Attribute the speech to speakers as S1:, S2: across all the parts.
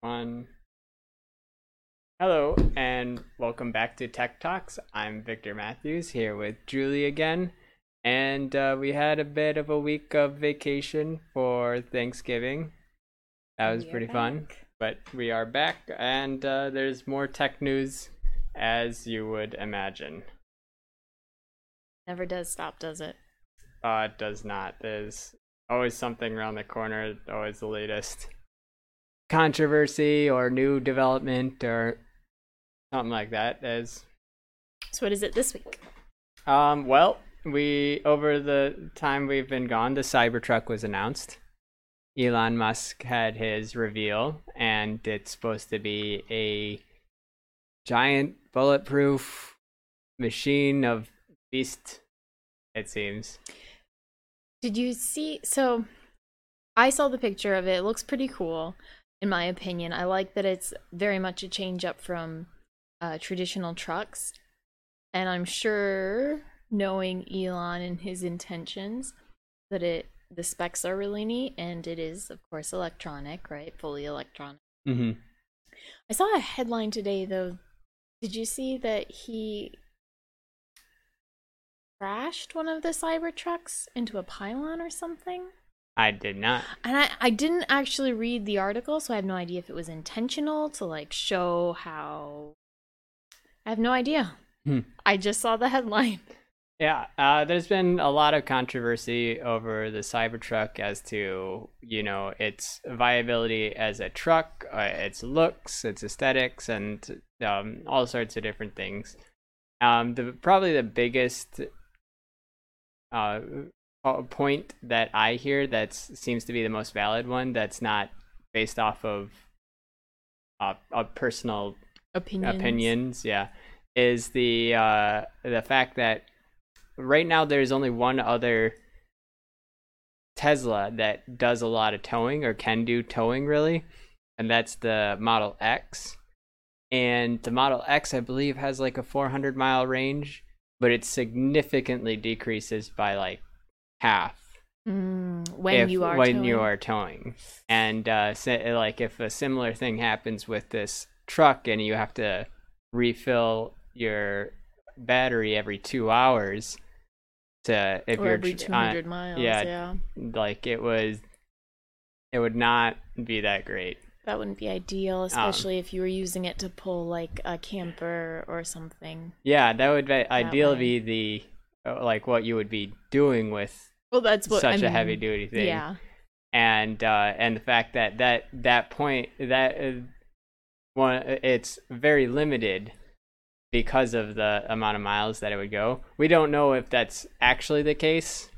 S1: One. Hello, and welcome back to Tech Talks. I'm Victor Matthews here with Julie again. And uh, we had a bit of a week of vacation for Thanksgiving. That was pretty fun. But we are back, and uh, there's more tech news as you would imagine.
S2: Never does stop, does it?
S1: Uh, it does not. There's always something around the corner, always the latest controversy or new development or something like that. As
S2: So what is it this week?
S1: um, well, we over the time we've been gone, the Cybertruck was announced. Elon Musk had his reveal, and it's supposed to be a giant bulletproof machine of beast. It seems.
S2: Did you see? So I saw the picture of it. It looks pretty cool, in my opinion. I like that it's very much a change up from uh, traditional trucks, and I'm sure, knowing Elon and his intentions, that it the specs are really neat, and it is, of course, electronic, right? Fully electronic.
S1: Mm-hmm.
S2: I saw a headline today though. Did you see that he crashed one of the Cybertrucks into a pylon or something?
S1: I did not.
S2: And I, I didn't actually read the article, so I have no idea if it was intentional to like show how. I have no idea.
S1: Hmm.
S2: I just saw the headline.
S1: Yeah, uh, there's been a lot of controversy over the Cybertruck as to you know its viability as a truck, uh, its looks, its aesthetics, and um, all sorts of different things. Um, the probably the biggest uh, point that I hear that seems to be the most valid one that's not based off of uh, a personal
S2: Opinions.
S1: opinions yeah is the uh the fact that right now there's only one other tesla that does a lot of towing or can do towing really and that's the model x and the model x i believe has like a 400 mile range but it significantly decreases by like half
S2: Mm, when
S1: if,
S2: you are
S1: when you are towing and uh like if a similar thing happens with this truck and you have to refill your battery every two hours to if
S2: or
S1: you're
S2: every
S1: uh,
S2: miles.
S1: yeah.
S2: yeah,
S1: like it was it would not be that great
S2: that wouldn't be ideal,
S1: Um,
S2: especially if you were using it to pull like a camper or something.
S1: yeah that would be ideally
S2: way.
S1: be the uh, like what you would be doing with
S2: Well, that's what
S1: such
S2: I
S1: a heavy duty thing
S2: Yeah,
S1: and uh, and the fact that that that point that uh, one it's very limited because of the amount of miles that it would go. We don't know if that's actually the case.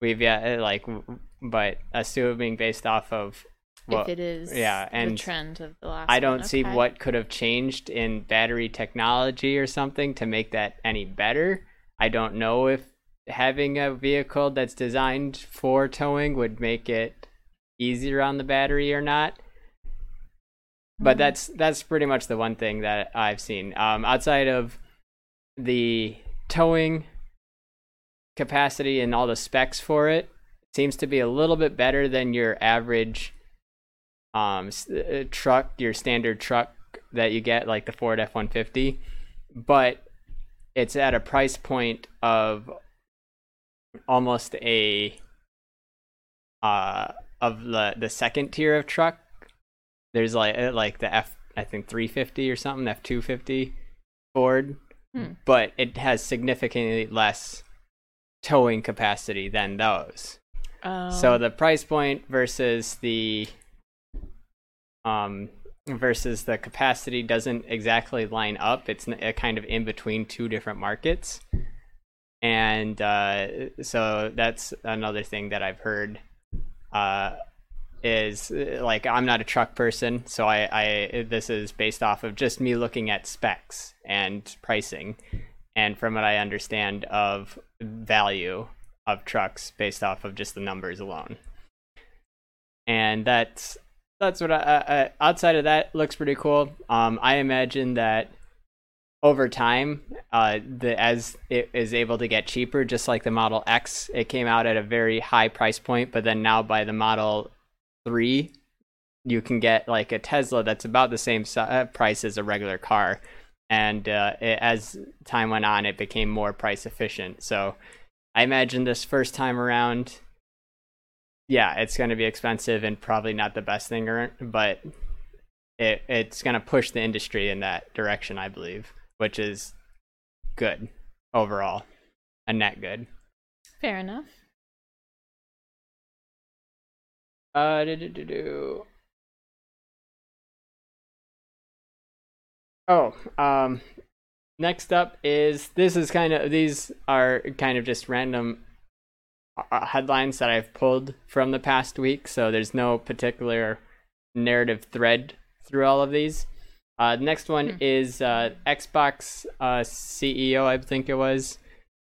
S1: We've yet like, w- but assuming based off of what
S2: if it is
S1: yeah,
S2: the
S1: and
S2: trend of the last
S1: I don't see what could have changed in battery technology or something to make that any better. I don't know if having a vehicle that's designed for towing would make it easier on the battery or not. But
S2: Mhm.
S1: that's that's pretty much the one thing that I've seen. Um, outside of the towing capacity and all the specs for it, seems to be a little bit better than your average um uh, truck, your standard truck that you get like the Ford F150, but it's at a price point of almost a uh of the the second tier of truck. There's like uh, like the F I think 350 or something, F250 Ford,
S2: Hmm.
S1: but it has significantly less towing capacity than those. So
S2: Um,
S1: the price point versus the um versus the capacity doesn't exactly line up. It's a kind of in between two different markets. And uh, so that's another thing that I've heard uh, is uh, like I'm not a truck person, so I, I this is based off of just me looking at specs and pricing, and from what I understand of value of trucks based off of just the numbers alone. And that's that's what I, I, outside of that looks pretty cool. Um, I imagine that over time, uh, the as it is able to get cheaper, just like the Model X, it came out at a very high price point, but then now by the Model Three, you can get like a Tesla that's about the same uh, price as a regular car. And uh, it, as time went on, it became more price efficient. So I imagine this first time around, yeah, it's going to be expensive and probably not the best thing, but it it's going to push the industry in that direction, I believe, which is good overall, a net good.
S2: Fair enough.
S1: Uh, do, do, do, do. Oh, um, next up is this is kind of these are kind of just random uh, headlines that I've pulled from the past week, so there's no particular narrative thread through all of these. Uh, the next one
S2: Hmm.
S1: is uh, Xbox uh, CEO, I think it was,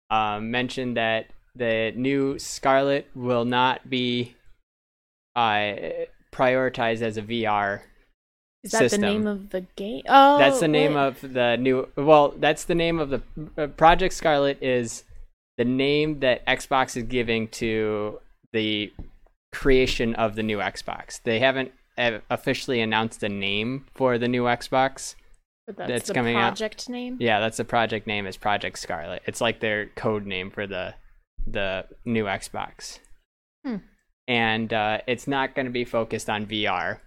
S1: um, mentioned that the new Scarlett will not be uh, prioritized as a VR.
S2: Is that
S1: System.
S2: the name of the game? Oh,
S1: that's the name
S2: what?
S1: of the new. Well, that's the name of the uh, Project Scarlett is the name that Xbox is giving to the creation of the new Xbox. They haven't uh, officially announced a name for the new Xbox.
S2: But that's,
S1: coming out.
S2: project name.
S1: Yeah, that's the project name is Project Scarlett. It's like their code name for the the new Xbox.
S2: Hmm.
S1: And uh, it's not going to be focused on VR.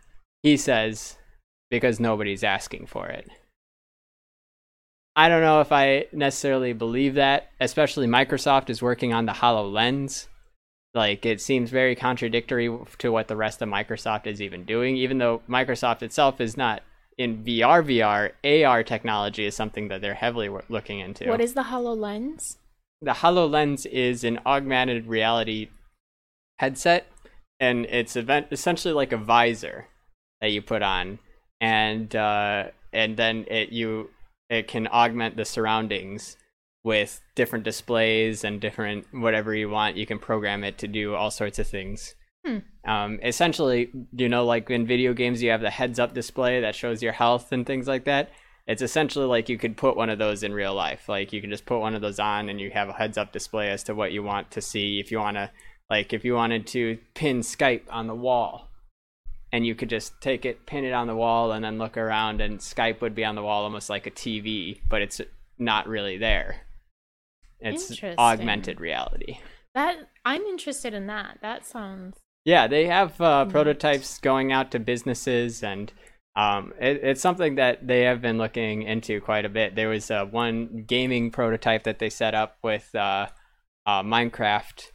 S1: He says because nobody's asking for it. I don't know if I necessarily believe that, especially Microsoft is working on the HoloLens. Like it seems very contradictory to what the rest of Microsoft is even doing, even though Microsoft itself is not in VR VR, AR technology is something that they're heavily looking into.
S2: What is the HoloLens?
S1: the HoloLens is an augmented reality headset and it's event- essentially like a visor that you put on and uh, and then it you it can augment the surroundings with different displays and different whatever you want you can program it to do all sorts of things.
S2: Hmm.
S1: um, essentially you know like in video games you have the heads up display that shows your health and things like that. It's essentially like you could put one of those in real life. Like you can just put one of those on and you have a heads up display as to what you want to see. If you want to like if you wanted to pin skype on the wall and you could just take it pin it on the wall and then look around and skype would be on the wall almost like a tv but it's not really there it's augmented reality
S2: That I'm interested in that. That sounds
S1: yeah, they have uh, prototypes going out to businesses, and um, it, it's something that they have been looking into quite a bit. There was uh, one gaming prototype that they set up with uh, uh, Minecraft,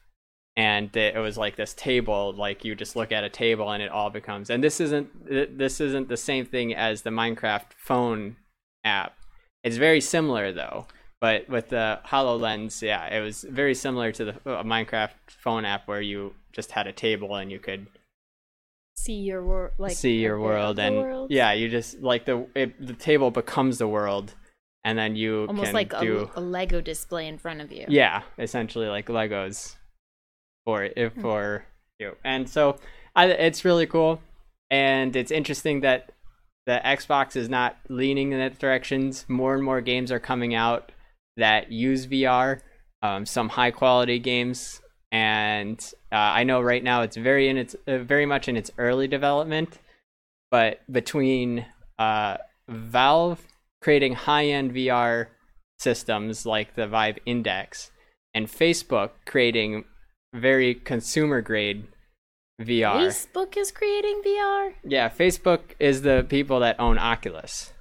S1: and it it was like this table. Like you just look at a table, and it all becomes. And this isn't this isn't the same thing as the Minecraft phone app. It's very similar though. But with the HoloLens, yeah, it was very similar to the uh, Minecraft phone app where you just had a table and you could
S2: see your world, like
S1: see your
S2: a bit of
S1: world and
S2: world.
S1: yeah you just like the it, the table becomes the world and then you
S2: almost
S1: can
S2: like
S1: do
S2: a, a Lego display in front of you.
S1: yeah essentially like legos for if
S2: Hmm.
S1: for you and so I, it's really cool and it's interesting that the xbox is not leaning in that directions more and more games are coming out that use vr um, some high quality games and uh, i know right now it's very in its uh, very much in its early development but between uh, valve creating high-end vr systems like the vive index and facebook creating very consumer grade vr
S2: Facebook is creating VR.
S1: yeah facebook is the people that own oculus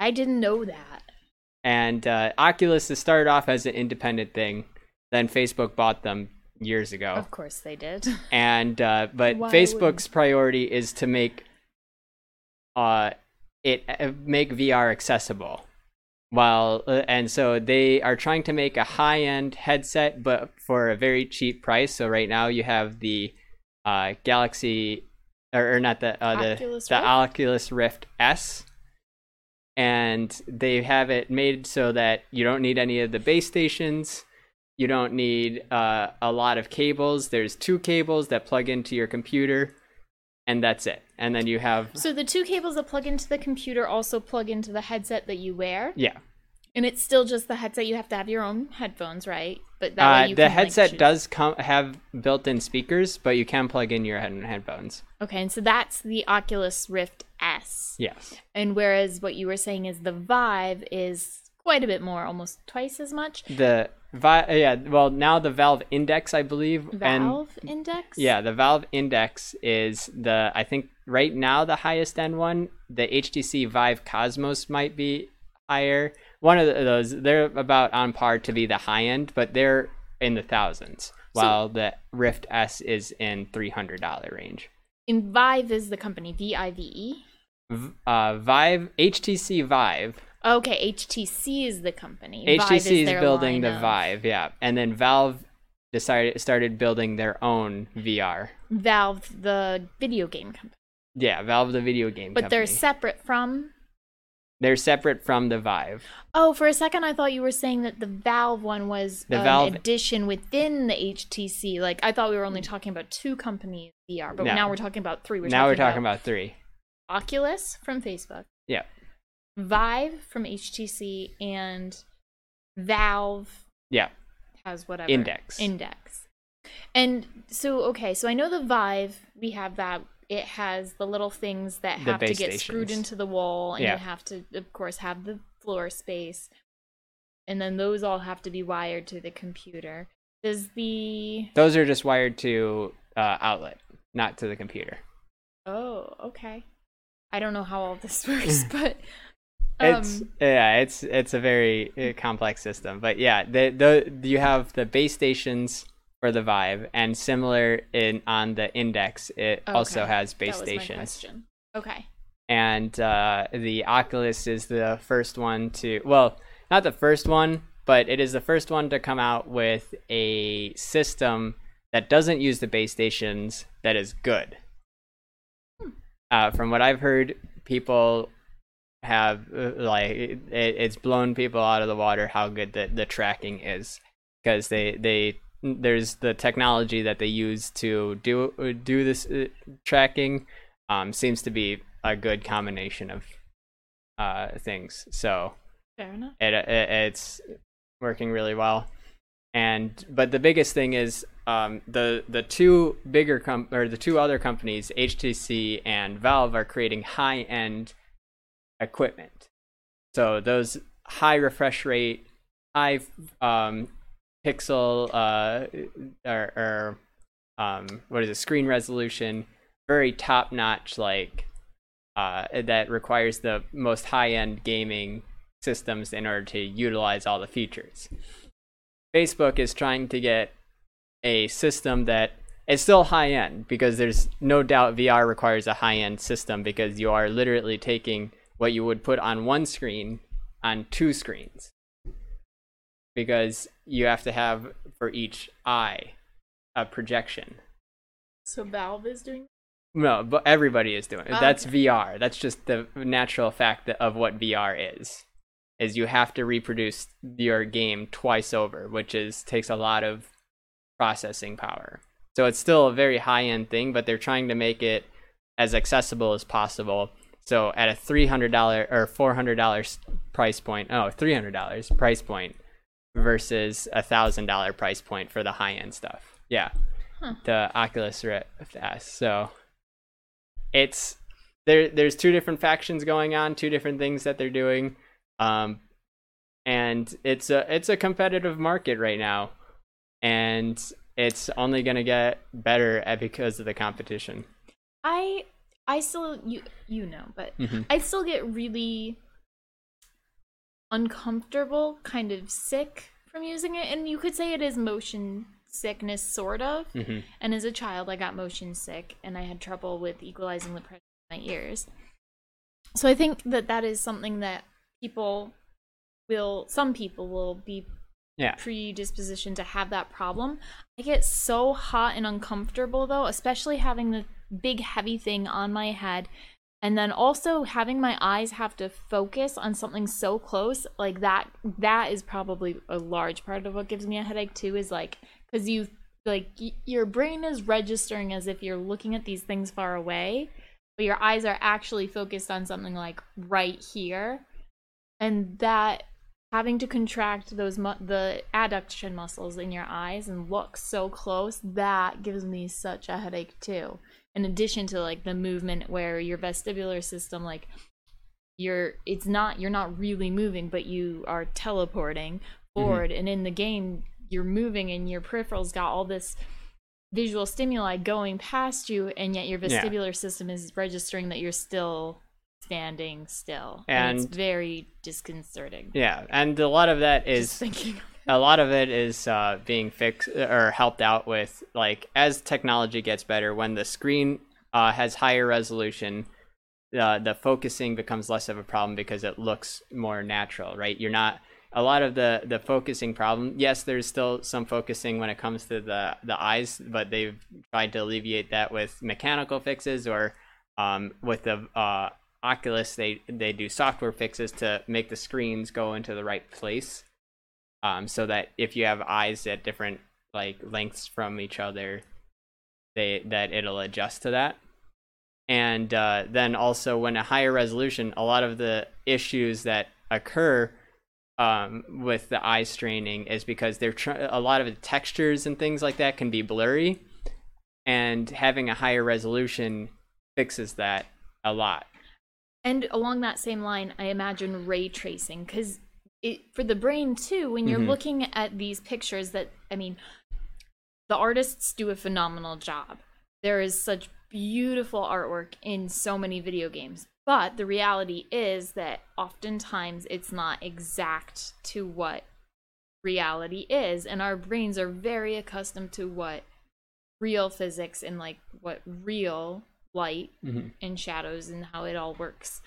S2: I didn't know that.
S1: And uh, Oculus has started off as an independent thing. Then Facebook bought them years ago,
S2: Of course they did.
S1: and uh, but
S2: Why
S1: Facebook's priority is to make uh it uh, make VR accessible. While uh, and so they are trying to make a high end headset, but for a very cheap price. So right now you have the uh, Galaxy, or, or not the uh, the
S2: Oculus
S1: the
S2: Rift?
S1: Oculus Rift S, and they have it made so that you don't need any of the base stations. You don't need uh, a lot of cables. There's two cables that plug into your computer, and that's it. And then you have
S2: So the two cables that plug into the computer also plug into the headset that you wear.
S1: yeah,
S2: And it's still just the headset. You have to have your own headphones, right? But that
S1: Uh, the
S2: can,
S1: headset
S2: choose-
S1: does come have built-in speakers, but you can plug in your head- headphones.
S2: Okay, and so that's the Oculus Rift S.
S1: Yes.
S2: And whereas what you were saying is the Vive is quite a bit more, almost twice as much.
S1: The Vi- yeah, well now the Valve Index, I believe, and
S2: Valve Index?
S1: yeah, the Valve Index is the I think right now the highest end one. The HTC Vive Cosmos might be higher. One of those, they're about on par to be the high end, but they're in the thousands, while the Rift S is in three hundred dollar range.
S2: And Vive is the company, V I V E.
S1: Uh, Vive HTC Vive
S2: Okay, HTC is the company. Vive
S1: HTC is
S2: their
S1: building the
S2: of-
S1: Vive, yeah, and then Valve decided started building their own VR.
S2: Valve, the video game company.
S1: Yeah, Valve, the video game
S2: But
S1: company.
S2: they're separate from.
S1: They're separate from the Vive.
S2: Oh, for a second, I thought you were saying that the Valve one was
S1: The
S2: an
S1: Valve-
S2: addition within the HTC. Like I thought we were only talking about two companies VR, but
S1: No.
S2: now we're talking about three. We're
S1: now we're talking about three.
S2: Oculus from Facebook,
S1: Yeah,
S2: Vive from HTC, and Valve
S1: yeah,
S2: has whatever
S1: Index.
S2: Index. And so okay, so I know the Vive, we have that it has the little things that have to get screwed into the wall and
S1: Yeah.
S2: you have to of course have the floor space. And then those all have to be wired to the computer. Does the
S1: those are just wired to uh, outlet, not to the computer.
S2: Oh, okay. I don't know how all this works, but um,
S1: It's yeah, it's it's a very uh, complex system, but yeah, the the you have the base stations for the Vive, and similar in on the Index, it also
S2: Okay,
S1: has
S2: that
S1: base stations.
S2: question. Okay.
S1: and uh, the Oculus is the first one to well, not the first one, but it is the first one to come out with a system that doesn't use the base stations that is good. Uh, from what I've heard, people have uh, like it, it's blown people out of the water how good the, the tracking is because they they there's the technology that they use to do do this uh, tracking um, seems to be a good combination of uh, things. So
S2: Fair enough.
S1: it, it it's working really well. And but the biggest thing is um, the the two bigger com- or the two other companies, HTC and Valve, are creating high end equipment. So those high refresh rate, high um, pixel uh, or, or um, what is it, screen resolution, very top notch like uh, that requires the most high end gaming systems in order to utilize all the features. Facebook is trying to get a system that is still high end because there's no doubt VR requires a high end system because you are literally taking what you would put on one screen on two screens because you have to have for each eye a projection.
S2: So Valve is doing
S1: No, but everybody is doing it.
S2: Oh,
S1: That's
S2: okay.
S1: VR. That's just the natural fact of what VR is. Is you have to reproduce your game twice over, which is takes a lot of processing power. So it's still a very high end thing, but they're trying to make it as accessible as possible. So at a three hundred dollar or four hundred dollars price point, oh, three hundred dollars price point versus a thousand dollar price point for the high end stuff. Yeah,
S2: Huh.
S1: the Oculus Rift S. So it's there. There's two different factions going on, two different things that they're doing, um, and it's a it's a competitive market right now, and it's only gonna get better because of the competition.
S2: I I still you you know, but
S1: Mhm.
S2: I still get really uncomfortable, kind of sick from using it, and you could say it is motion sickness, sort of.
S1: hmm
S2: And as a child, I got motion sick, and I had trouble with equalizing the pressure in my ears. So I think that that is something that people will, some people will be
S1: Yeah.
S2: predisposition to have that problem. I get so hot and uncomfortable though, especially having the big heavy thing on my head and then also having my eyes have to focus on something so close like that that is probably a large part of what gives me a headache too is like cuz you like y- your brain is registering as if you're looking at these things far away but your eyes are actually focused on something like right here. And that having to contract those mu- the adduction muscles in your eyes and look so close that gives me such a headache too in addition to like the movement where your vestibular system like you're it's not you're not really moving but you are teleporting mm-hmm. forward. And in the game you're moving and your peripherals got all this visual stimuli going past you and yet your
S1: Yeah.
S2: vestibular system is registering that you're still standing still. And,
S1: And-
S2: it's very disconcerting.
S1: Yeah, and a lot of that is
S2: just thinking
S1: a lot of it is uh, being fixed or helped out with like as technology gets better when the screen uh, has higher resolution uh, the focusing becomes less of a problem because it looks more natural right? You're not a lot of the the focusing problem yes there's still some focusing when it comes to the the eyes but they've tried to alleviate that with mechanical fixes or um, with the uh, oculus they they do software fixes to make the screens go into the right place um, so that if you have eyes at different like lengths from each other, they that it'll adjust to that. And uh, then also when a higher resolution, a lot of the issues that occur um, with the eye straining is because they're tr- a lot of the textures and things like that can be blurry, and having a higher resolution fixes that a lot.
S2: And along that same line, I imagine ray tracing because it for the brain too. When you're
S1: Mhm.
S2: looking at these pictures, that I mean, the artists do a phenomenal job. There is such beautiful artwork in so many video games, but the reality is that oftentimes it's not exact to what reality is, and our brains are very accustomed to what real physics and like what real light
S1: Mm-hmm.
S2: and shadows and how it all works.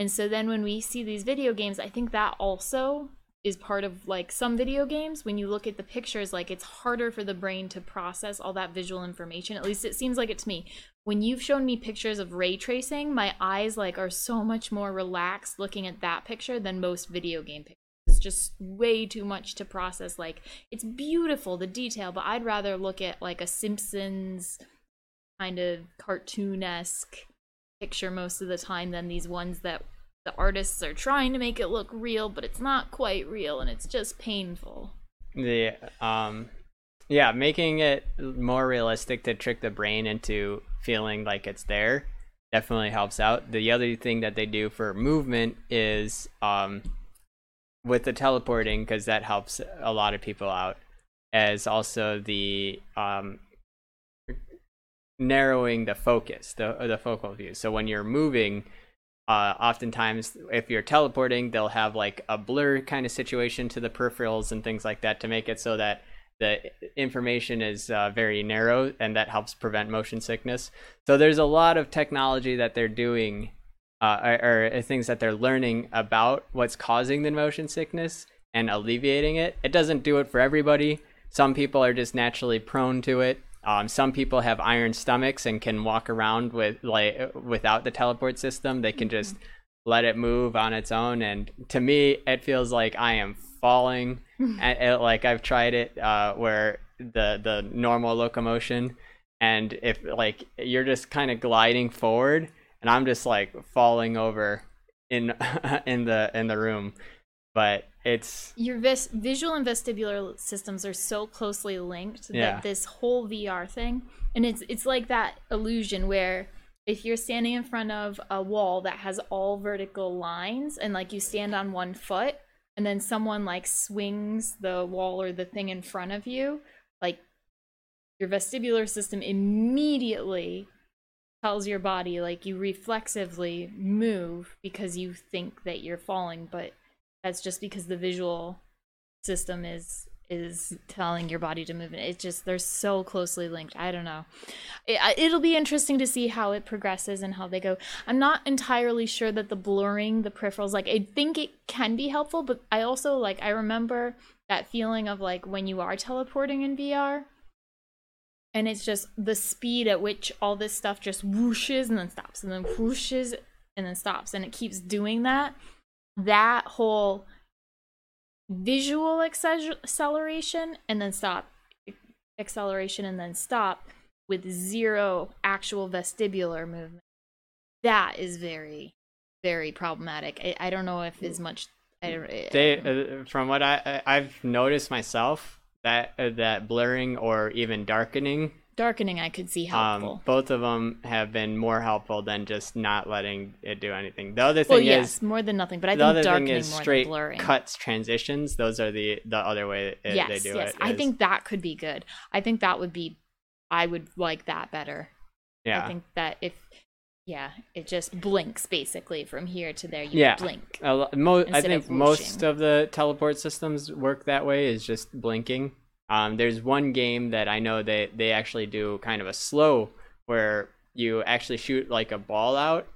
S2: And so then when we see these video games, I think that also is part of like some video games when you look at the pictures like it's harder for the brain to process all that visual information. At least it seems like it to me. When you've shown me pictures of ray tracing, my eyes like are so much more relaxed looking at that picture than most video game pictures. It's just way too much to process like it's beautiful the detail, but I'd rather look at like a Simpsons kind of cartoon-esque picture most of the time than these ones that the artists are trying to make it look real but it's not quite real and it's just painful.
S1: The um yeah making it more realistic to trick the brain into feeling like it's there definitely helps out. The other thing that they do for movement is um with the teleporting because that helps a lot of people out. As also the um narrowing the focus the the focal view. So when you're moving uh, oftentimes if you're teleporting they'll have like a blur kind of situation to the peripherals and things like that to make it so that the information is uh, very narrow and that helps prevent motion sickness. So there's a lot of technology that they're doing uh, or, or things that they're learning about what's causing the motion sickness and alleviating it. It doesn't do it for everybody. Some people are just naturally prone to it um, some people have iron stomachs and can walk around with like without the teleport system. They can just let it move on its own. And to me, it feels like I am falling. and it, like I've tried it uh, where the the normal locomotion, and if like you're just kind of gliding forward, and I'm just like falling over in in the in the room. But it's
S2: your vis- visual and vestibular systems are so closely linked
S1: Yeah.
S2: that this whole VR thing and it's it's like that illusion where if you're standing in front of a wall that has all vertical lines and like you stand on one foot and then someone like swings the wall or the thing in front of you like your vestibular system immediately tells your body like you reflexively move because you think that you're falling but that's just because the visual system is is telling your body to move it It's just they're so closely linked. I don't know. It, it'll be interesting to see how it progresses and how they go. I'm not entirely sure that the blurring the peripherals like i think it can be helpful but i also like i remember that feeling of like when you are teleporting in vr and it's just the speed at which all this stuff just whooshes and then stops and then whooshes and then stops and it keeps doing that that whole visual acceleration and then stop acceleration and then stop with zero actual vestibular movement. That is very very problematic. I, I don't know if as much I I
S1: they uh, from what I I- I've noticed myself that uh, that blurring or even darkening
S2: darkening I could see helpful.
S1: um both of them have been more helpful than just not letting it do anything. The other
S2: well,
S1: thing
S2: yes,
S1: is
S2: more than nothing, but I think darkening
S1: is
S2: more
S1: straight
S2: than blurring.
S1: cuts transitions. Those are the the other way it,
S2: yes,
S1: they do
S2: yes.
S1: it.
S2: I
S1: is-
S2: think that could be good. I think that would be. I would like that better.
S1: yeah.
S2: I think that if, yeah, it just blinks basically from here to there. You
S1: Yeah.
S2: blink.
S1: Lo- mo- I think most of the teleport systems work that way is just blinking. Um, there's one game that I know that they actually do kind of a slow where you actually shoot like a ball out,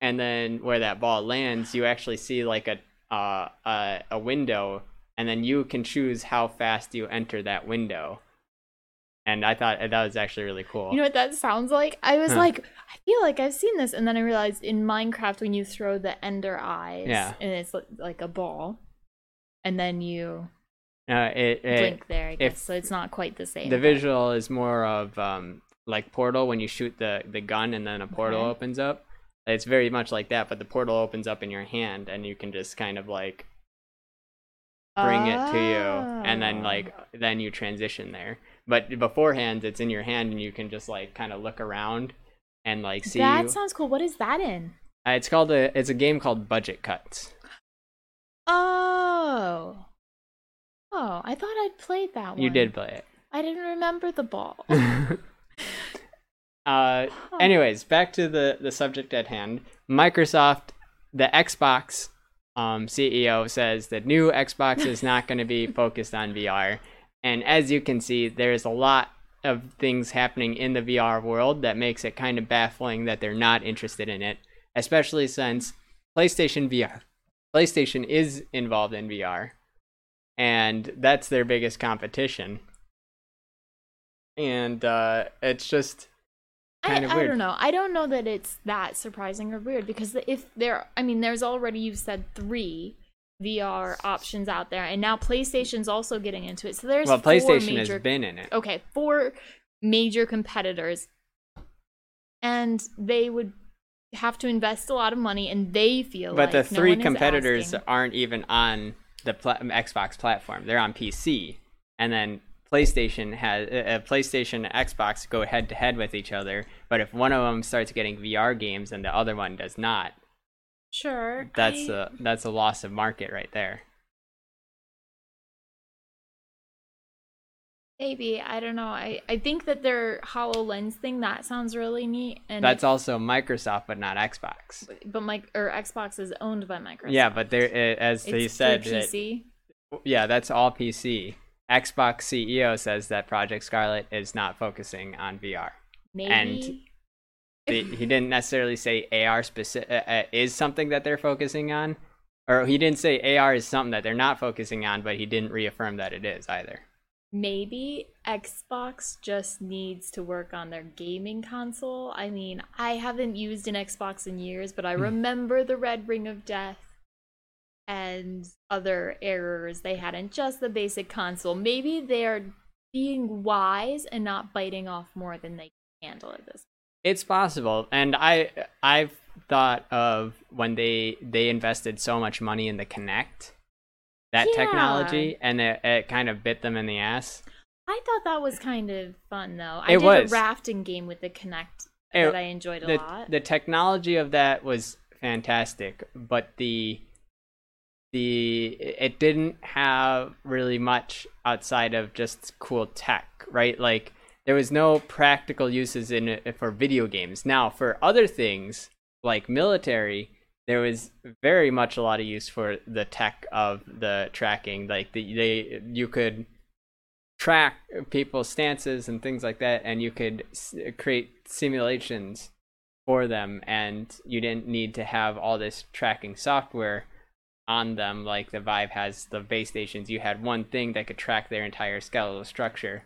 S1: and then where that ball lands, you actually see like a uh, a, a window, and then you can choose how fast you enter that window. And I thought that was actually really cool.
S2: You know what that sounds like? I was
S1: Huh.
S2: like, I feel like I've seen this, and then I realized in Minecraft when you throw the Ender eyes,
S1: Yeah.
S2: and it's like a ball, and then you
S1: uh, it, it,
S2: blink there. I guess
S1: if
S2: so. It's not quite the same.
S1: the
S2: but-
S1: visual is more of um like portal when you shoot the the gun and then a portal
S2: Okay.
S1: opens up it's very much like that but the portal opens up in your hand and you can just kind of like bring it to you and then
S2: Oh.
S1: like then you transition there but beforehand it's in your hand and you can just like kind of look around and like see
S2: that
S1: you.
S2: sounds cool. What is that in?
S1: Uh, it's called a it's a game called budget cuts
S2: Oh, oh, I thought I'd played that one.
S1: you did play it.
S2: I didn't remember the ball.
S1: uh anyways back to the the subject at hand microsoft the xbox um, ceo says the new xbox is not going to be focused on vr and as you can see there's a lot of things happening in the vr world that makes it kind of baffling that they're not interested in it especially since playstation vr playstation is involved in vr and that's their biggest competition. And uh, it's just
S2: I,
S1: kind of
S2: I don't know. I don't know that it's that surprising or weird because if there, I mean, there's already you've said three VR options out there, and now PlayStation's also getting into it. So there's
S1: well playstation
S2: major,
S1: has been in it.
S2: Okay, four major competitors, and they would have to invest a lot of money, and they feel
S1: but
S2: like
S1: the
S2: no
S1: three
S2: one
S1: competitors aren't even on the pla- xbox platform. They're on pc and then playstation has uh, uh, playstation and xbox go head to head with each other. But if one of them starts getting vr games and the other one does not
S2: Sure,
S1: that's
S2: I-
S1: a that's a loss of market right there
S2: maybe I don't know. I I think that their Hololens thing that sounds really neat, and
S1: that's also microsoft but not xbox
S2: but my or Xbox is owned by Microsoft.
S1: yeah but there uh, as
S2: it's
S1: they said
S2: PC.
S1: Yeah, that's all PC. Xbox CEO says that Project Scarlett is not focusing on VR.
S2: Maybe
S1: The, he didn't necessarily say AR specific uh, uh, is something that they're focusing on, or he didn't say AR is something that they're not focusing on, but he didn't reaffirm that it is either.
S2: Maybe Xbox just needs to work on their gaming console. I mean, I haven't used an Xbox in years, but I
S1: Hmm.
S2: remember the Red Ring of Death and other errors they had in just the basic console. Maybe they're being wise and not biting off more than they can handle at this.
S1: It's possible, and I I've thought of when they they invested so much money in the Kinect, that
S2: Yeah.
S1: technology, and it, it kind of bit them in the ass.
S2: I thought that was kind of fun though. I
S1: It
S2: did
S1: was.
S2: a rafting game with the Kinect
S1: It-
S2: that I enjoyed a
S1: the,
S2: lot.
S1: the technology of that was fantastic but the the it didn't have really much outside of just cool tech right like there was no practical uses in it for video games now for other things like military there was very much a lot of use for the tech of the tracking like the, they you could track people's stances and things like that and you could s- create simulations for them and you didn't need to have all this tracking software on them like the Vive has the base stations. You had one thing that could track their entire skeletal structure.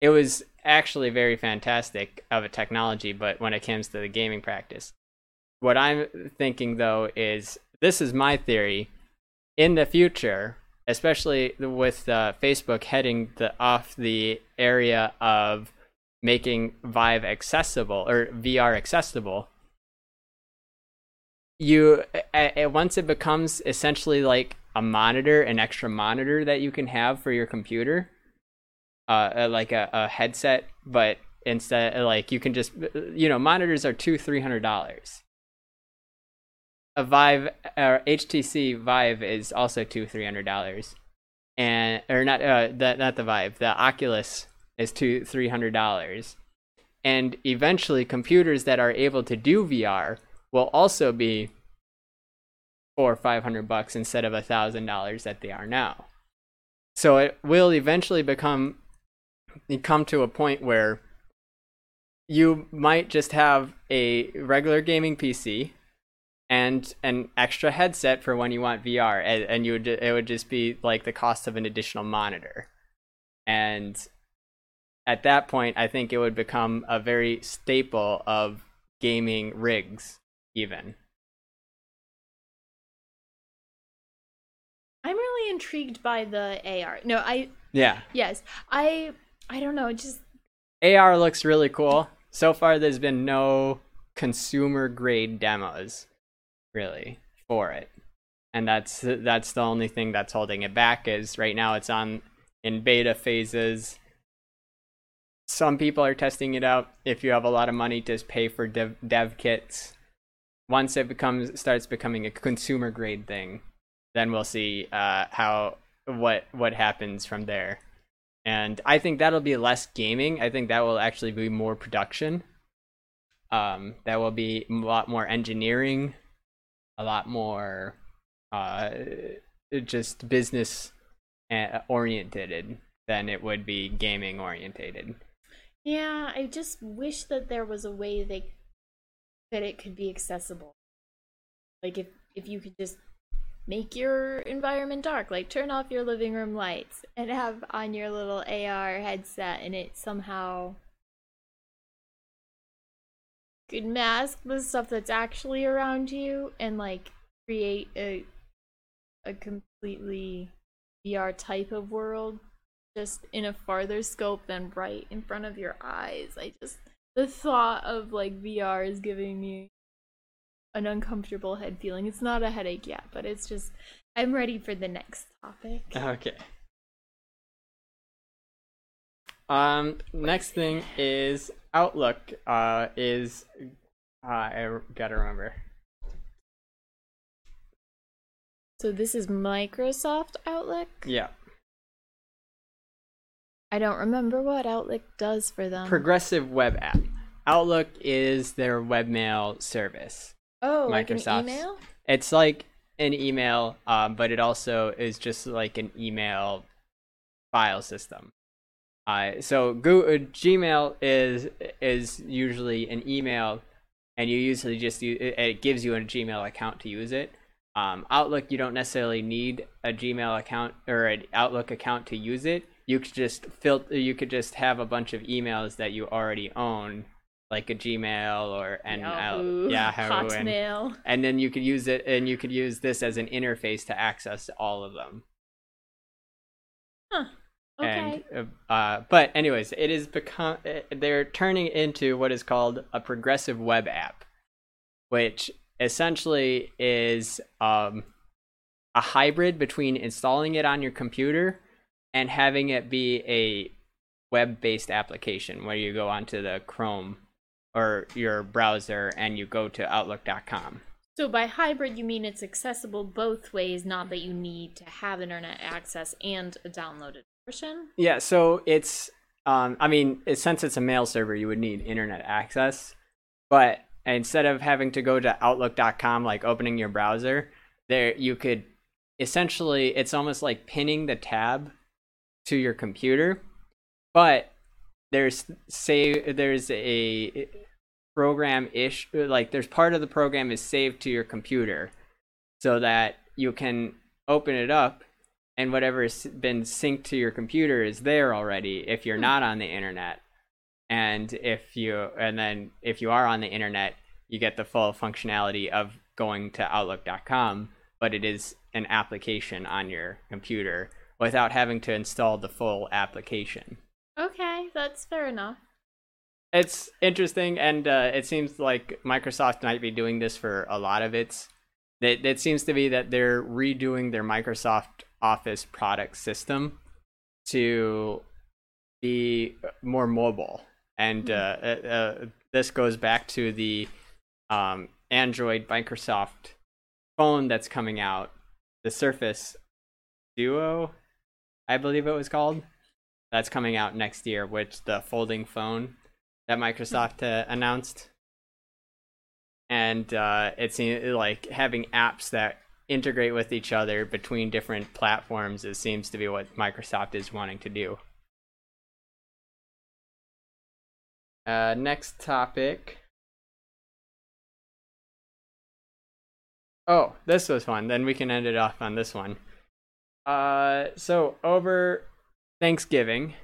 S1: It was actually very fantastic of a technology but when it comes to the gaming practice what i'm thinking though is this is my theory in the future especially with uh, facebook heading the off the area of making Vive accessible or VR accessible, you a, a- once it becomes essentially like a monitor, an extra monitor that you can have for your computer, uh, uh, like a, a headset, but instead, like you can just, you know, monitors are two, three hundred dollars. A Vive or HTC Vive is also two, three hundred dollars, and or not, uh, the, not the Vive, the Oculus is two, three hundred dollars, and eventually computers that are able to do VR will also be four five hundred bucks instead of a thousand dollars that they are now. So it will eventually become come to a point where you might just have a regular gaming PC and an extra headset for when you want VR, and, and you would it would just be like the cost of an additional monitor, and at that point, I think it would become a very staple of gaming rigs, even.
S2: I'm really intrigued by the AR. No, I
S1: Yeah.
S2: yes, I I don't know, just
S1: AR looks really cool. So far, there's been no consumer grade demos, really, for it, and that's that's the only thing that's holding it back. Is right now it's on in beta phases. Some people are testing it out. If you have a lot of money, just pay for dev, dev kits. Once it becomes starts becoming a consumer grade thing, then we'll see uh, how what what happens from there and I think that'll be less gaming. I think that will actually be more production. Um, that will be a lot more engineering, a lot more uh, just business uh, oriented than it would be gaming orientated.
S2: yeah, I just wish that there was a way they that it could be accessible. Like if if you could just make your environment dark, like turn off your living room lights and have on your little AR headset and it somehow could mask the stuff that's actually around you and like create a a completely VR type of world just in a farther scope than right in front of your eyes. I just the thought of like VR is giving me an uncomfortable head feeling. It's not a headache yet, but it's just I'm ready for the next topic.
S1: Okay. Um, next thing is Outlook. Uh, is uh, I gotta remember.
S2: So this is Microsoft Outlook.
S1: Yeah,
S2: I don't remember what Outlook does for them.
S1: progressive web app. Outlook is their webmail service.
S2: oh, like an email?
S1: It's like an email, um, but it also is just like an email file system. Uh, so Go- uh, Gmail is is usually an email, and you usually just use, it, it gives you a Gmail account to use it. Um, Outlook, you don't necessarily need a Gmail account or an Outlook account to use it. You could just filter. You could just have a bunch of emails that you already own, like a Gmail or an
S2: Yahoo,
S1: Yahoo and
S2: Hotmail.
S1: and then you could use it and you could use this as an interface to access all of them
S2: Huh. Okay.
S1: and uh, uh, but anyways it is become uh, they're turning into what is called a progressive web app which essentially is um, a hybrid between installing it on your computer and having it be a web-based application where you go onto the chrome or your browser and you go to outlook.com
S2: So by hybrid, you mean it's accessible both ways, not that you need to have internet access and a downloaded
S1: Yeah, so it's um I mean, since it's a mail server, you would need internet access. But instead of having to go to outlook.com like opening your browser, there you could essentially it's almost like pinning the tab to your computer, but there's say there's a program ish like there's part of the program is saved to your computer so that you can open it up and whatever's been synced to your computer is there already if you're not on the internet and if you and then if you are on the internet you get the full functionality of going to outlook.com but it is an application on your computer without having to install the full application
S2: Okay, that's fair enough.
S1: it's interesting, and uh, it seems like Microsoft might be doing this for a lot of its. It, it seems to be that they're redoing their Microsoft Office product system to be more mobile, and uh, uh, uh, this goes back to the um, Android Microsoft phone that's coming out, the Surface Duo, I believe it was called. That's coming out next year, which the folding phone that Microsoft uh, announced, and uh, it seems like having apps that integrate with each other between different platforms. It seems to be what Microsoft is wanting to do. Uh, next topic. Oh, this was fun. Then we can end it off on this one. Uh, so over Thanksgiving,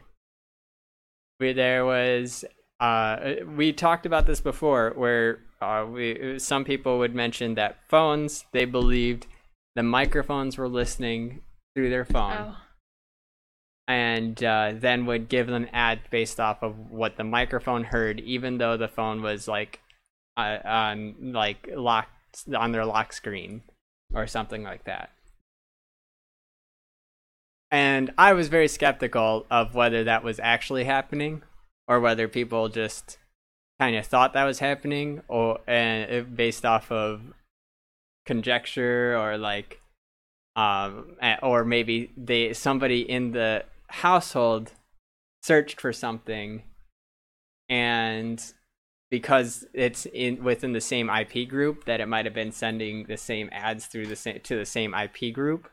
S1: we there was uh, we talked about this before, where uh, we some people would mention that phones they believed the microphones were listening through their phone,
S2: Oh.
S1: and uh, then would give them ad based off of what the microphone heard, even though the phone was like uh, on like locked on their lock screen or something like that. And I was very skeptical of whether that was actually happening or whether people just kind of thought that was happening or and it- based off of conjecture or like um or maybe they somebody in the household searched for something and because it's in within the same IP group that it might have been sending the same ads through the same to the same IP group.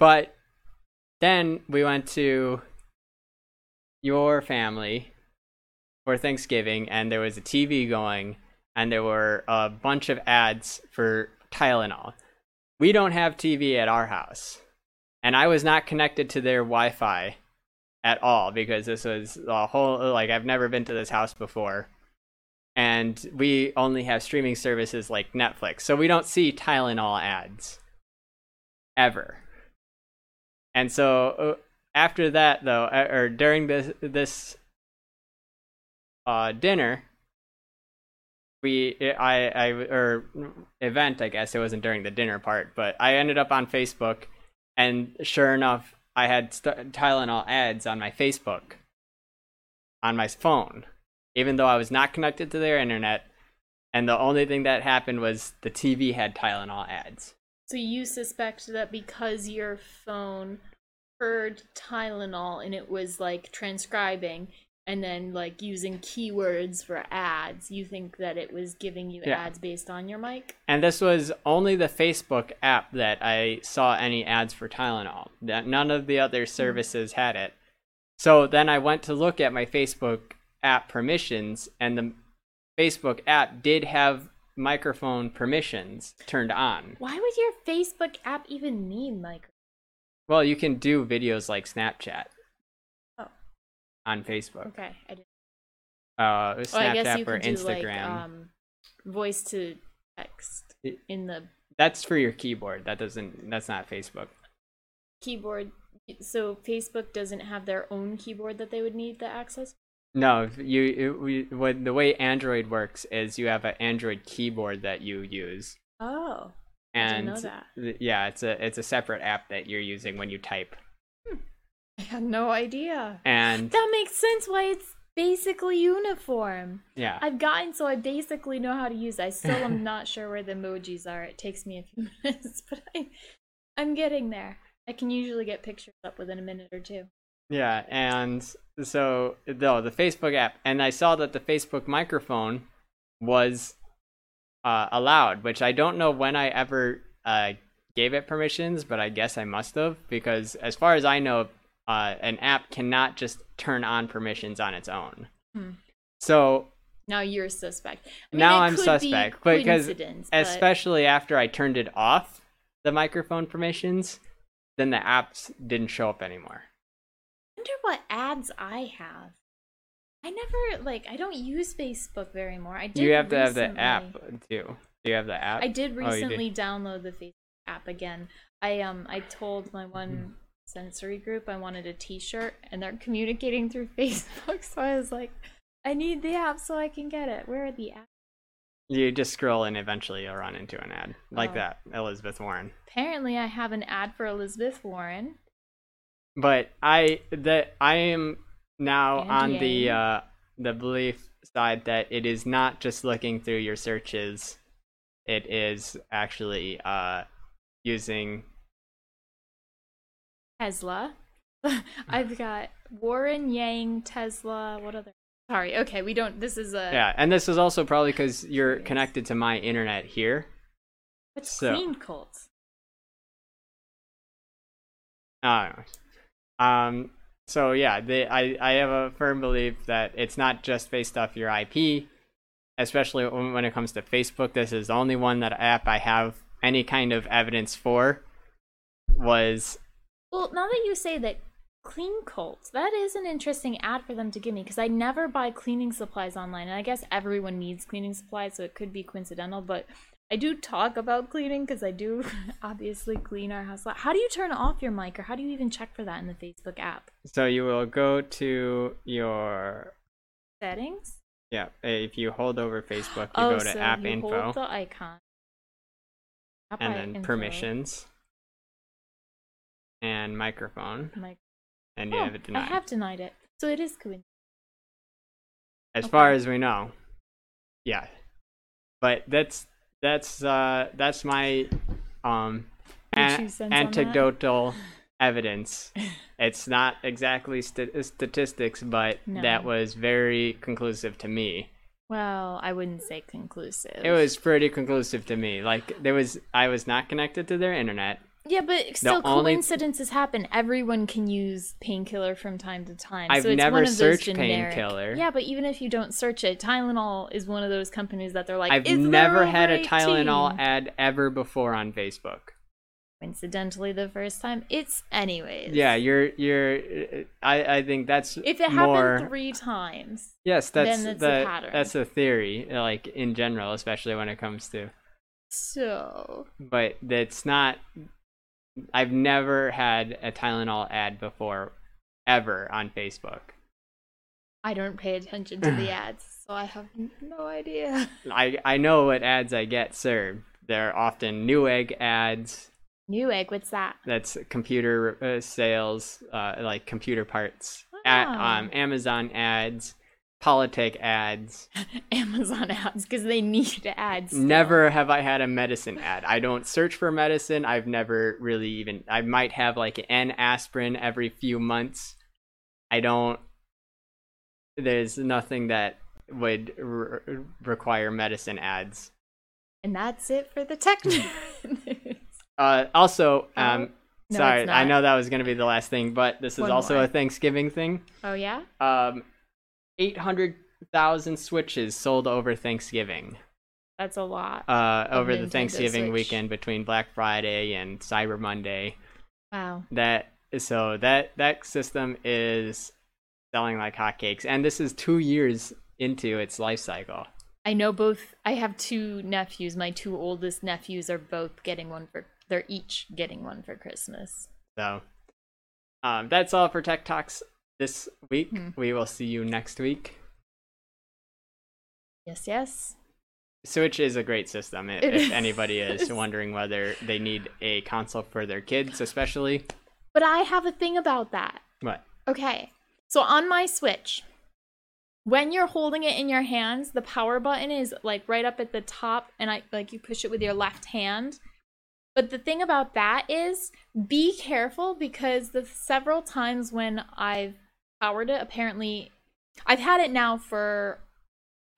S1: But then we went to your family for Thanksgiving and there was a TV going and there were a bunch of ads for Tylenol. We don't have TV at our house. And I was not connected to their Wi-Fi at all because this was a whole like I've never been to this house before. And we only have streaming services like Netflix. So we don't see Tylenol ads ever. And so uh, after that though uh, or during this this uh dinner we I I or event I guess. It wasn't during the dinner part but I ended up on Facebook and sure enough I had st- Tylenol ads on my Facebook on my phone. Even though I was not connected to their internet and the only thing that happened was the TV had Tylenol ads.
S2: So you suspect that because your phone heard Tylenol and it was like transcribing and then like using keywords for ads, you think that it was giving you
S1: Yeah.
S2: ads based on your mic?
S1: And this was only the Facebook app that I saw any ads for Tylenol. That none of the other hmm. services had it. So then I went to look at my Facebook app permissions, and the Facebook app did have microphone permissions turned on.
S2: Why would your Facebook app even need mic?
S1: Well, you can do videos like Snapchat. On Facebook,
S2: Okay, I didn't.
S1: uh,
S2: I
S1: Snapchat
S2: guess you
S1: or
S2: could do like
S1: Instagram.
S2: um, voice to text in the
S1: That's for your keyboard. That doesn't. That's not Facebook.
S2: keyboard. So Facebook doesn't have their own keyboard that they would need the access.
S1: No, you, you we, what the way Android works is you have an Android keyboard that you use,
S2: Oh, I
S1: and
S2: didn't know that.
S1: th- yeah, it's a it's a separate app that you're using when you type,
S2: I had no idea.
S1: and
S2: That makes sense why it's basically uniform.
S1: yeah,
S2: I've gotten so I basically know how to use it. I still am not sure where the emojis are. It takes me a few minutes, but I, I'm getting there. I can usually get pictures up within a minute or two.
S1: yeah, and so no, the Facebook app, and I saw that the Facebook microphone was uh, allowed, which I don't know when I ever uh, gave it permissions, but I guess I must have because as far as I know, uh, an app cannot just turn on permissions on its own.
S2: Hmm.
S1: So
S2: Now you're suspect. I
S1: Now I'm
S2: could be
S1: suspect, because
S2: but-
S1: especially after I turned it off, the microphone permissions, then the apps didn't show up anymore.
S2: wonder what ads I have. I never like I don't use Facebook very more. I did
S1: You have to have the app too. Do you have the app?
S2: I did
S1: Oh, did.
S2: recently download the Facebook app again. I um I told my one sensory group. I wanted a T-shirt, and they're communicating through Facebook. So I was like, I need the app so I can get it. Where are the apps?
S1: You just scroll and eventually you'll run into an ad like
S2: Oh.
S1: that, Elizabeth Warren.
S2: Apparently, I have an ad for Elizabeth Warren.
S1: But I that I am now
S2: And
S1: on the uh the belief side that it is not just looking through your searches. It is actually uh using
S2: Tesla. I've got Warren Yang, Tesla. What other? Sorry. Okay, we don't. This is a.
S1: yeah, and this is also probably because you're connected to my internet here.
S2: What's
S1: so-
S2: Clean Cult?
S1: Uh, um. So yeah, they, I I have a firm belief that it's not just based off your IP, especially when when it comes to Facebook. This is the only one that app I have any kind of evidence for. Was
S2: Well, now that you say that, Clean Cult, that is an interesting ad for them to give me because I never buy cleaning supplies online. And I guess everyone needs cleaning supplies, so it could be coincidental. But I do talk about cleaning because I do obviously clean our house. a lot. How do you turn off your mic, or how do you even check for that in the Facebook app?
S1: so you will go to your
S2: Settings?
S1: yeah. If you hold over Facebook, you
S2: oh,
S1: go to
S2: so
S1: App
S2: you
S1: Info
S2: the icon. App
S1: and then
S2: info,
S1: Permissions and Microphone,
S2: mic-
S1: and you
S2: Oh,
S1: have it
S2: I
S1: denied.
S2: have denied it. So it is coincidental.
S1: as
S2: Okay.
S1: far as we know yeah but that's that's uh that's my um
S2: Your
S1: an-
S2: two cents on that?
S1: anecdotal evidence it's not exactly st- statistics but that was very conclusive to me
S2: Well, I wouldn't say conclusive.
S1: it was pretty conclusive to me like there was i was not connected to their internet
S2: Yeah, but still,
S1: only-
S2: coincidences happen. Everyone can use painkiller from time to time.
S1: I've
S2: so it's
S1: never
S2: one of those
S1: searched
S2: generic-
S1: painkiller.
S2: Yeah, but even if you don't search it, Tylenol is one of those companies that they're like,
S1: i've
S2: "Is
S1: never had a
S2: 18?"
S1: tylenol ad ever before on facebook
S2: Coincidentally, the first time, it's anyways.
S1: yeah you're you're i i think that's
S2: If it
S1: more
S2: happened three times,
S1: Yes, that's
S2: then it's a
S1: the
S2: pattern.
S1: that's a theory, like in general, especially when it comes to.
S2: so
S1: But that's not. I've never had a Tylenol ad before, ever on Facebook.
S2: I don't pay attention to the ads, so I have no idea.
S1: I I know what ads I get served. They're often Newegg ads.
S2: Newegg, what's that?
S1: That's computer uh, sales, uh, like computer parts. A-
S2: Ah.
S1: um, Amazon ads, Politic ads.
S2: Amazon ads because they need ads. still.
S1: Never have I had a medicine ad. I don't search for medicine. I've never really even. I might have like an aspirin every few months. I don't. There's nothing that would re- require medicine ads.
S2: And that's it for the tech news.
S1: Uh, also, um,
S2: Oh, no,
S1: sorry, I know that was gonna be the last thing, but this is
S2: One
S1: also
S2: more.
S1: a Thanksgiving thing.
S2: oh yeah,
S1: Um, eight hundred thousand switches sold over Thanksgiving.
S2: that's a lot.
S1: Uh, over the Thanksgiving
S2: Switch.
S1: weekend between Black Friday and Cyber Monday.
S2: wow.
S1: That so that that system is selling like hotcakes, and this is two years into its life cycle.
S2: I know both. I have two nephews. My two oldest nephews are both getting one for. They're each getting one for Christmas.
S1: So, um, that's all for Tech Talks this week.
S2: Hmm.
S1: We will see you next week.
S2: Yes, yes.
S1: Switch is a great system. If
S2: is.
S1: anybody is wondering whether they need a console for their kids, especially,
S2: But I have a thing about that.
S1: what?
S2: Okay. So on my Switch, when you're holding it in your hands, the power button is like right up at the top and I like you push it with your left hand. But the thing about that is be careful because the several times when I've powered it, apparently I've had it now for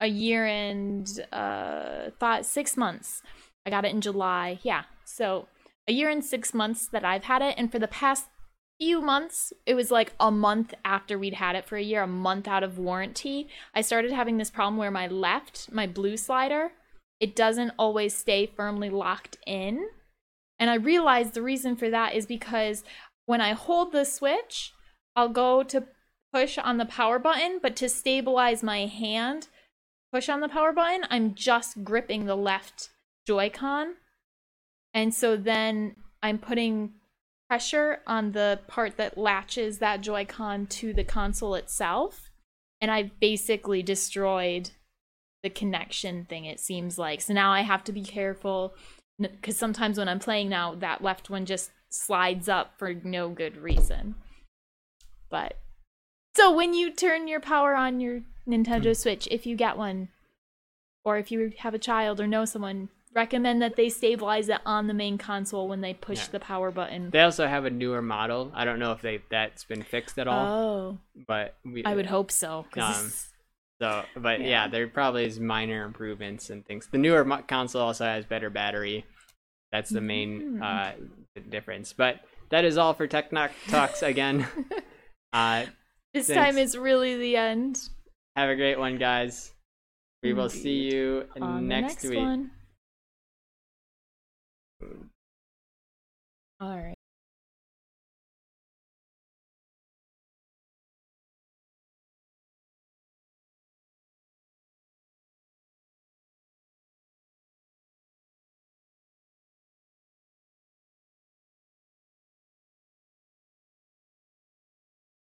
S2: a year and uh thought 6 months. I got it in July. Yeah. So a year and 6 months that I've had it and for the past few months it was like a month after we'd had it for a year a month out of warranty i started having this problem where my left my blue slider it doesn't always stay firmly locked in and i realized the reason for that is because when i hold the switch i'll go to push on the power button but to stabilize my hand push on the power button i'm just gripping the left joy-con and so then i'm putting pressure on the part that latches that Joy-Con to the console itself, and I've basically destroyed the connection thing. It seems like so now I have to be careful because sometimes when I'm playing now, that left one just slides up for no good reason. But so when you turn your power on your Nintendo Switch, if you get one, or if you have a child or know someone, recommend that they stabilize it on the main console when they push
S1: Yeah.
S2: the power button.
S1: They also have a newer model. I don't know if they that's been fixed at all,
S2: Oh,
S1: but we
S2: I would hope so.
S1: Um, So, but yeah.
S2: Yeah.
S1: there probably is minor improvements and things. The newer mo- console also has better battery. That's the main
S2: Mm.
S1: uh, difference. But that is all for Tech Talks again. uh,
S2: this
S1: thanks.
S2: time is really the end.
S1: have a great one, guys. We will see you
S2: On
S1: next,
S2: next
S1: week.
S2: one. All right.